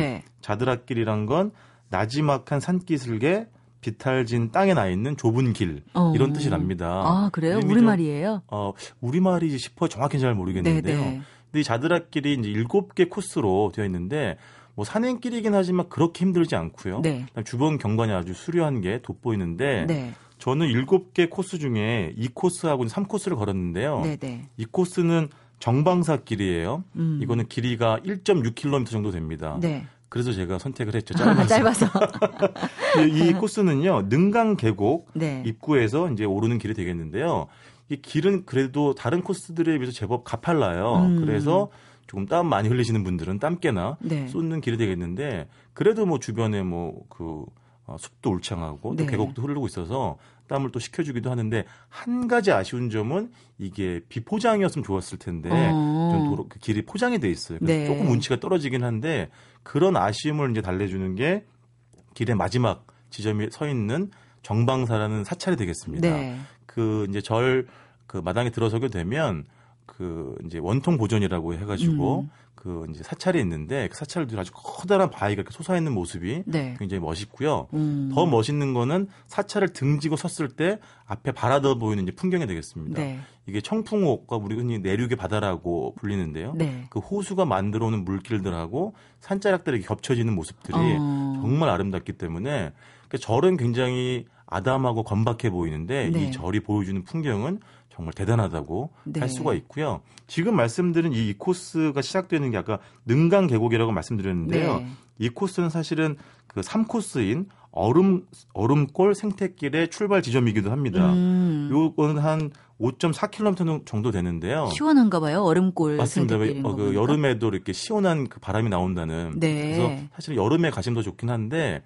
자드락길이란 건 나지막한 산기슭에 비탈진 땅에 나 있는 좁은 길 어. 이런 뜻이랍니다. 아 그래요? 우리 말이에요? 어 우리 말이 싶어 정확히 잘 모르겠는데요. 네네. 네. 근데 이 자드락길이 이제 일곱 개 코스로 되어 있는데 뭐 산행길이긴 하지만 그렇게 힘들지 않고요. 네. 주변 경관이 아주 수려한 게 돋보이는데 네. 저는 일곱 개 코스 중에 이 코스하고는 3코스를 걸었는데요. 네네. 네. 이 코스는 정방사 길이에요. 음. 이거는 길이가 1.6km 정도 됩니다. 네. 그래서 제가 선택을 했죠. 짧아서. 짧아서. 이 코스는요, 능강 계곡 네. 입구에서 이제 오르는 길이 되겠는데요. 이 길은 그래도 다른 코스들에 비해서 제법 가팔라요. 음. 그래서 조금 땀 많이 흘리시는 분들은 땀깨나 네. 쏟는 길이 되겠는데 그래도 뭐 주변에 뭐그 어, 숲도 울창하고 또 네. 계곡도 흐르고 있어서 땀을 또 식혀주기도 하는데 한 가지 아쉬운 점은 이게 비포장이었으면 좋았을 텐데 어. 좀 도로 그 길이 포장이 돼 있어요. 그래서 네. 조금 운치가 떨어지긴 한데 그런 아쉬움을 이제 달래주는 게 길의 마지막 지점에 서 있는 정방사라는 사찰이 되겠습니다. 네. 그 이제 절 그 마당에 들어서게 되면 그 이제 원통 보존이라고 해가지고 음. 그 이제 사찰이 있는데 그 사찰도 아주 커다란 바위가 이렇게 솟아있는 모습이 네. 굉장히 멋있고요. 음. 더 멋있는 거는 사찰을 등지고 섰을 때 앞에 바라더 보이는 이제 풍경이 되겠습니다. 네. 이게 청풍호가 우리 흔히 내륙의 바다라고 불리는데요. 네. 그 호수가 만들어오는 물길들하고 산자락들이 겹쳐지는 모습들이 어. 정말 아름답기 때문에 그 절은 굉장히 아담하고 건박해 보이는데 네. 이 절이 보여주는 풍경은 정말 대단하다고 네. 할 수가 있고요. 지금 말씀드린 이 코스가 시작되는 게 아까 능강 계곡이라고 말씀드렸는데요. 네. 이 코스는 사실은 그 3코스인 얼음 얼음골 생태길의 출발 지점이기도 합니다. 음. 요거는 한 5.4km 정도 되는데요. 시원한가 봐요. 얼음골 맞습니다. 어, 그 여름에도 이렇게 시원한 그 바람이 나온다는. 네. 그래서 사실 여름에 가시면 더 좋긴 한데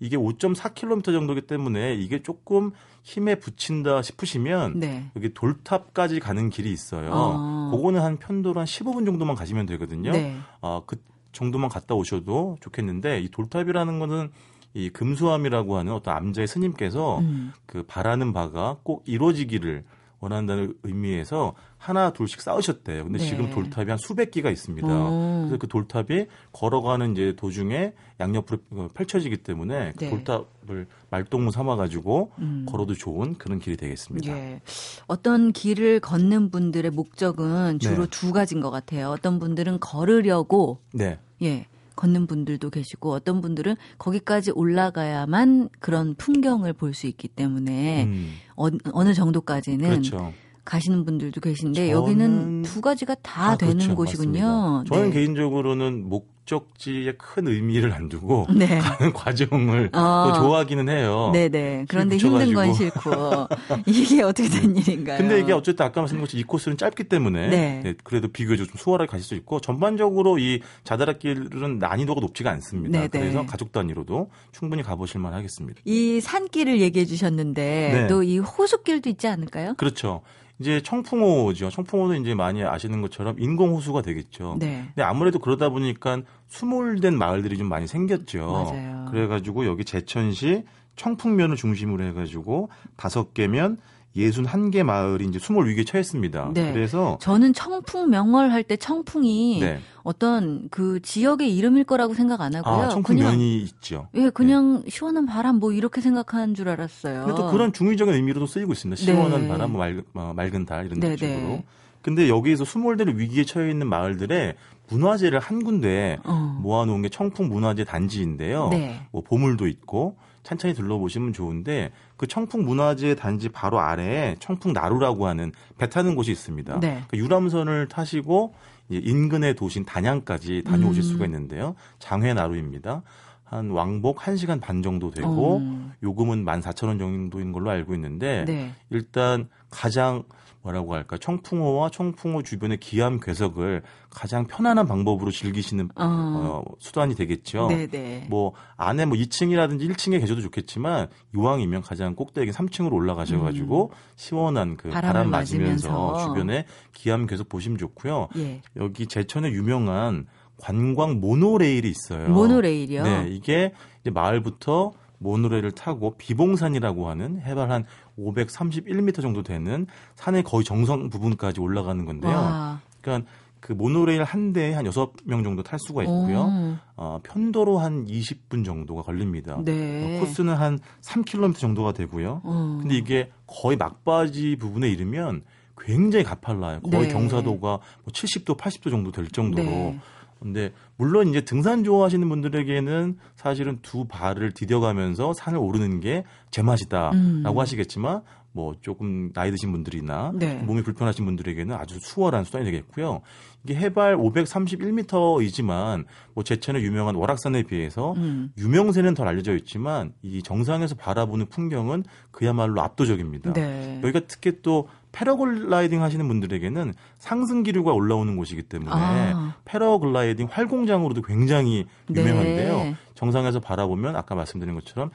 이게 5.4km 정도기 때문에 이게 조금 힘에 붙인다 싶으시면 네. 여기 돌탑까지 가는 길이 있어요. 어. 그거는 한 편도로 한 15분 정도만 가시면 되거든요. 네. 어, 그 정도만 갔다 오셔도 좋겠는데 이 돌탑이라는 거는 이 금수함이라고 하는 어떤 암자의 스님께서 음. 그 바라는 바가 꼭 이루어지기를 원한다는 의미에서 하나 둘씩 쌓으셨대요. 근데 네. 지금 돌탑이 한 수백 기가 있습니다. 오. 그래서 그 돌탑이 걸어가는 이제 도중에 양옆으로 펼쳐지기 때문에 그 네. 그 돌탑을 말동무 삼아 가지고 음. 걸어도 좋은 그런 길이 되겠습니다. 예. 어떤 길을 걷는 분들의 목적은 주로 네. 두 가지인 것 같아요. 어떤 분들은 걸으려고 네. 예. 걷는 분들도 계시고 어떤 분들은 거기까지 올라가야만 그런 풍경을 볼 수 있기 때문에 음. 어, 느 정도까지는 그렇죠. 가시는 분들도 계신데 여기는 두 가지가 다 아, 되는 그렇죠. 곳이군요. 맞습니다. 저는 네. 개인적으로는 목 목적지에 큰 의미를 안 두고 네. 가는 과정을 어. 또 좋아하기는 해요. 네네. 그런데 힘든 건 싫고 이게 어떻게 된 일인가요? 근데 이게 어쨌든 아까 말씀드린 것처럼 이 코스는 짧기 때문에 네. 네, 그래도 비교적 좀 수월하게 가실 수 있고 전반적으로 이 자다락길은 난이도가 높지가 않습니다. 네네. 그래서 가족 단위로도 충분히 가보실 만하겠습니다. 이 산길을 얘기해 주셨는데 네. 또이 호수길도 있지 않을까요? 그렇죠. 이제 청풍호죠. 청풍호는 이제 많이 아시는 것처럼 인공 호수가 되겠죠. 네. 근데 아무래도 그러다 보니까 수몰된 마을들이 좀 많이 생겼죠. 맞아요. 그래가지고 여기 제천시 청풍면을 중심으로 해가지고 다섯 개면 예순 한 개 마을이 이제 수몰 위기에 처했습니다. 네. 그래서 저는 청풍 명월 할 때 청풍이 네. 어떤 그 지역의 이름일 거라고 생각 안 하고요. 아, 청풍면이 있죠. 예, 그냥 네. 시원한 바람 뭐 이렇게 생각하는 줄 알았어요. 그래도 그런 중의적인 의미로도 쓰이고 있습니다. 시원한 네. 바람, 뭐 맑은, 뭐 맑은 달 이런 네, 식으로. 네. 근데 여기에서 수몰되는 위기에 처해 있는 마을들의 문화재를 한 군데 어. 모아놓은 게 청풍 문화재 단지인데요. 네. 뭐 보물도 있고 천천히 둘러보시면 좋은데 그 청풍 문화재 단지 바로 아래에 청풍 나루라고 하는 배 타는 곳이 있습니다. 네. 그 유람선을 타시고 인근의 도시인 단양까지 다녀오실 음. 수가 있는데요. 장회 나루입니다. 한 왕복 1시간 반 정도 되고 어. 요금은 14,000원 정도인 걸로 알고 있는데 네. 일단 가장 뭐라고 할까 청풍호와 청풍호 주변의 기암 괴석을 가장 편안한 방법으로 즐기시는 어. 어 수단이 되겠죠. 네네. 뭐 안에 뭐 2층이라든지 1층에 계셔도 좋겠지만 이왕이면 가장 꼭대기 3층으로 올라가셔가지고 음. 시원한 그 바람 맞으면서, 맞으면서 주변에 기암 괴석 보시면 좋고요. 예. 여기 제천에 유명한 관광 모노레일이 있어요. 모노레일이요? 네, 이게 이제 마을부터 모노레일을 타고 비봉산이라고 하는 해발 한 531m 정도 되는 산의 거의 정상 부분까지 올라가는 건데요. 와. 그러니까 그 모노레일 한 대에 한 6명 정도 탈 수가 있고요. 어, 편도로 한 20분 정도가 걸립니다. 네. 어, 코스는 한 3km 정도가 되고요. 음. 근데 이게 거의 막바지 부분에 이르면 굉장히 가팔라요. 거의 네. 경사도가 뭐 70도, 80도 정도 될 정도로 네. 근데 물론 이제 등산 좋아하시는 분들에게는 사실은 두 발을 디뎌가면서 산을 오르는 게 제맛이다라고 음. 하시겠지만 뭐 조금 나이 드신 분들이나 네. 몸이 불편하신 분들에게는 아주 수월한 수단이 되겠고요. 이게 해발 531m이지만 뭐 제천의 유명한 월악산에 비해서 음. 유명세는 덜 알려져 있지만 이 정상에서 바라보는 풍경은 그야말로 압도적입니다. 네. 여기가 특히 또 패러글라이딩 하시는 분들에게는 상승 기류가 올라오는 곳이기 때문에 아. 패러글라이딩 활공장으로도 굉장히 유명한데요. 네. 정상에서 바라보면 아까 말씀드린 것처럼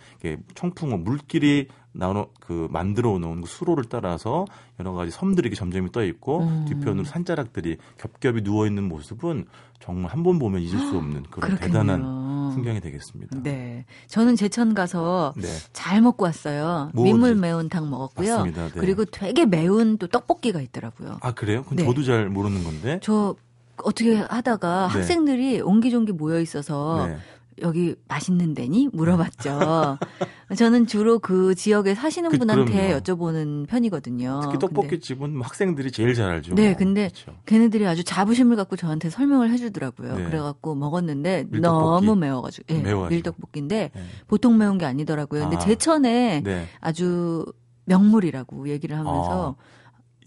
청풍 물길이 나눠 그 만들어 놓은 그 수로를 따라서 여러 가지 섬들이 이렇게 점점 떠 있고 음. 뒤편으로 산자락들이 겹겹이 누워 있는 모습은 정말 한 번 보면 잊을 수 없는 그런 그렇겠네요. 대단한 풍경이 되겠습니다. 네, 저는 제천 가서 네. 잘 먹고 왔어요. 뭐, 민물 매운탕 먹었고요. 맞습니다. 네. 그리고 되게 매운 또 떡볶이가 있더라고요. 아 그래요? 네. 저도 잘 모르는 건데. 저 어떻게 하다가 네. 학생들이 옹기종기 모여 있어서 네. 여기 맛있는 데니? 물어봤죠. 저는 주로 그 지역에 사시는 그, 분한테 그럼요. 여쭤보는 편이거든요. 특히 떡볶이집은 뭐 학생들이 제일 잘 알죠. 네, 근데 그렇죠. 걔네들이 아주 자부심을 갖고 저한테 설명을 해주더라고요. 네. 그래갖고 먹었는데 밀떡볶이. 너무 매워가지고. 네, 밀떡볶이인데 네. 보통 매운 게 아니더라고요. 근데 아. 제천에 네. 아주 명물이라고 얘기를 하면서 아.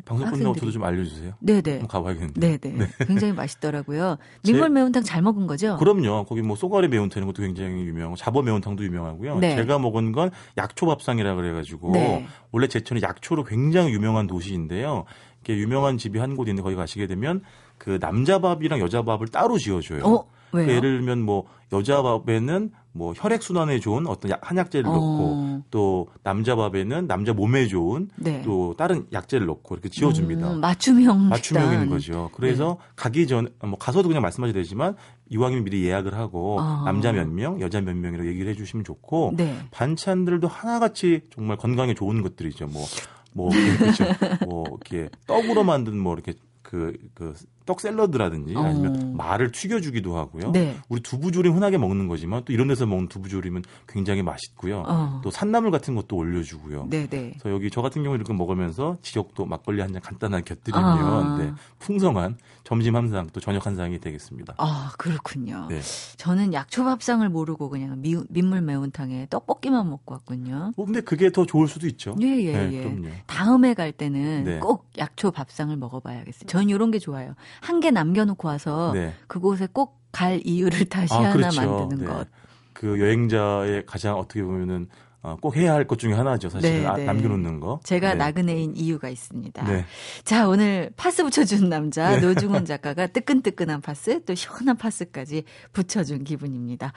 방송 끝나고 저도 좀 알려주세요. 네네. 가봐야겠는데. 네네. 네. 굉장히 맛있더라고요. 민물 매운탕 잘 먹은 거죠? 그럼요. 거기 뭐 쏘가리 매운탕 이런 것도 굉장히 유명하고 잡어 매운탕도 유명하고요. 네. 제가 먹은 건 약초밥상이라 그래가지고 네. 원래 제천이 약초로 굉장히 유명한 도시인데요. 이게 유명한 집이 한 곳 있는데 거기 가시게 되면 그 남자 밥이랑 여자 밥을 따로 지어줘요. 어? 왜요? 예를 들면 뭐 여자 밥에는 뭐 혈액 순환에 좋은 어떤 한약재를 어. 넣고 또 남자 밥에는 남자 몸에 좋은 네. 또 다른 약재를 넣고 이렇게 지어줍니다. 음, 맞춤형 맞춤형인 거죠. 그래서 네. 가기 전 뭐 가서도 그냥 말씀하셔도 되지만 이왕이면 미리 예약을 하고 어. 남자 몇 명, 여자 몇 명이라고 얘기를 해주시면 좋고 네. 반찬들도 하나같이 정말 건강에 좋은 것들이죠. 뭐뭐 뭐, 그렇죠. 뭐 이렇게 떡으로 만든 뭐 이렇게 그, 그, 떡 샐러드라든지 아니면 어. 말을 튀겨주기도 하고요. 네. 우리 두부조림 흔하게 먹는 거지만 또 이런 데서 먹는 두부조림은 굉장히 맛있고요. 어. 또 산나물 같은 것도 올려주고요. 네네. 네. 그래서 여기 저 같은 경우 이렇게 먹으면서 지역도 막걸리 한 잔 간단하게 곁들이면 아. 네, 풍성한 점심 한상 또 저녁 한 상이 되겠습니다. 아 그렇군요. 네. 저는 약초밥상을 모르고 그냥 미, 민물 매운탕에 떡볶이만 먹고 왔군요. 뭐 근데 그게 더 좋을 수도 있죠. 예예 예, 네, 예. 그럼요. 다음에 갈 때는 네. 꼭 약초밥상을 먹어봐야겠어요. 전 이런 게 좋아요. 한 개 남겨놓고 와서 네. 그곳에 꼭 갈 이유를 다시 아, 하나 그렇죠. 만드는 네. 것. 그 여행자의 가장 어떻게 보면은 어, 꼭 해야 할 것 중에 하나죠. 사실 네, 아, 네. 남겨놓는 거. 제가 네. 나그네인 이유가 있습니다. 네. 자 오늘 파스 붙여준 남자 네. 노중훈 작가가 뜨끈뜨끈한 파스 또 시원한 파스까지 붙여준 기분입니다.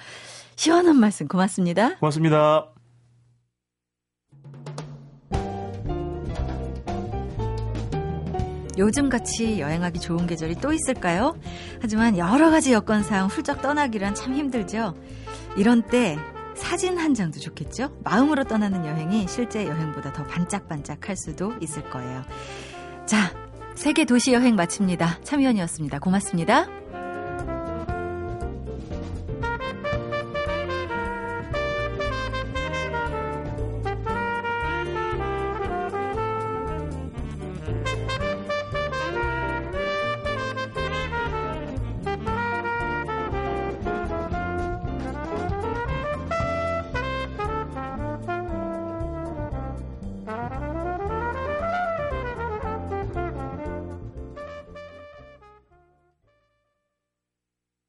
시원한 말씀 고맙습니다. 고맙습니다. 요즘같이 여행하기 좋은 계절이 또 있을까요? 하지만 여러 가지 여건상 훌쩍 떠나기란 참 힘들죠. 이런 때 사진 한 장도 좋겠죠? 마음으로 떠나는 여행이 실제 여행보다 더 반짝반짝 할 수도 있을 거예요. 자, 세계 도시 여행 마칩니다. 참여연이었습니다. 고맙습니다.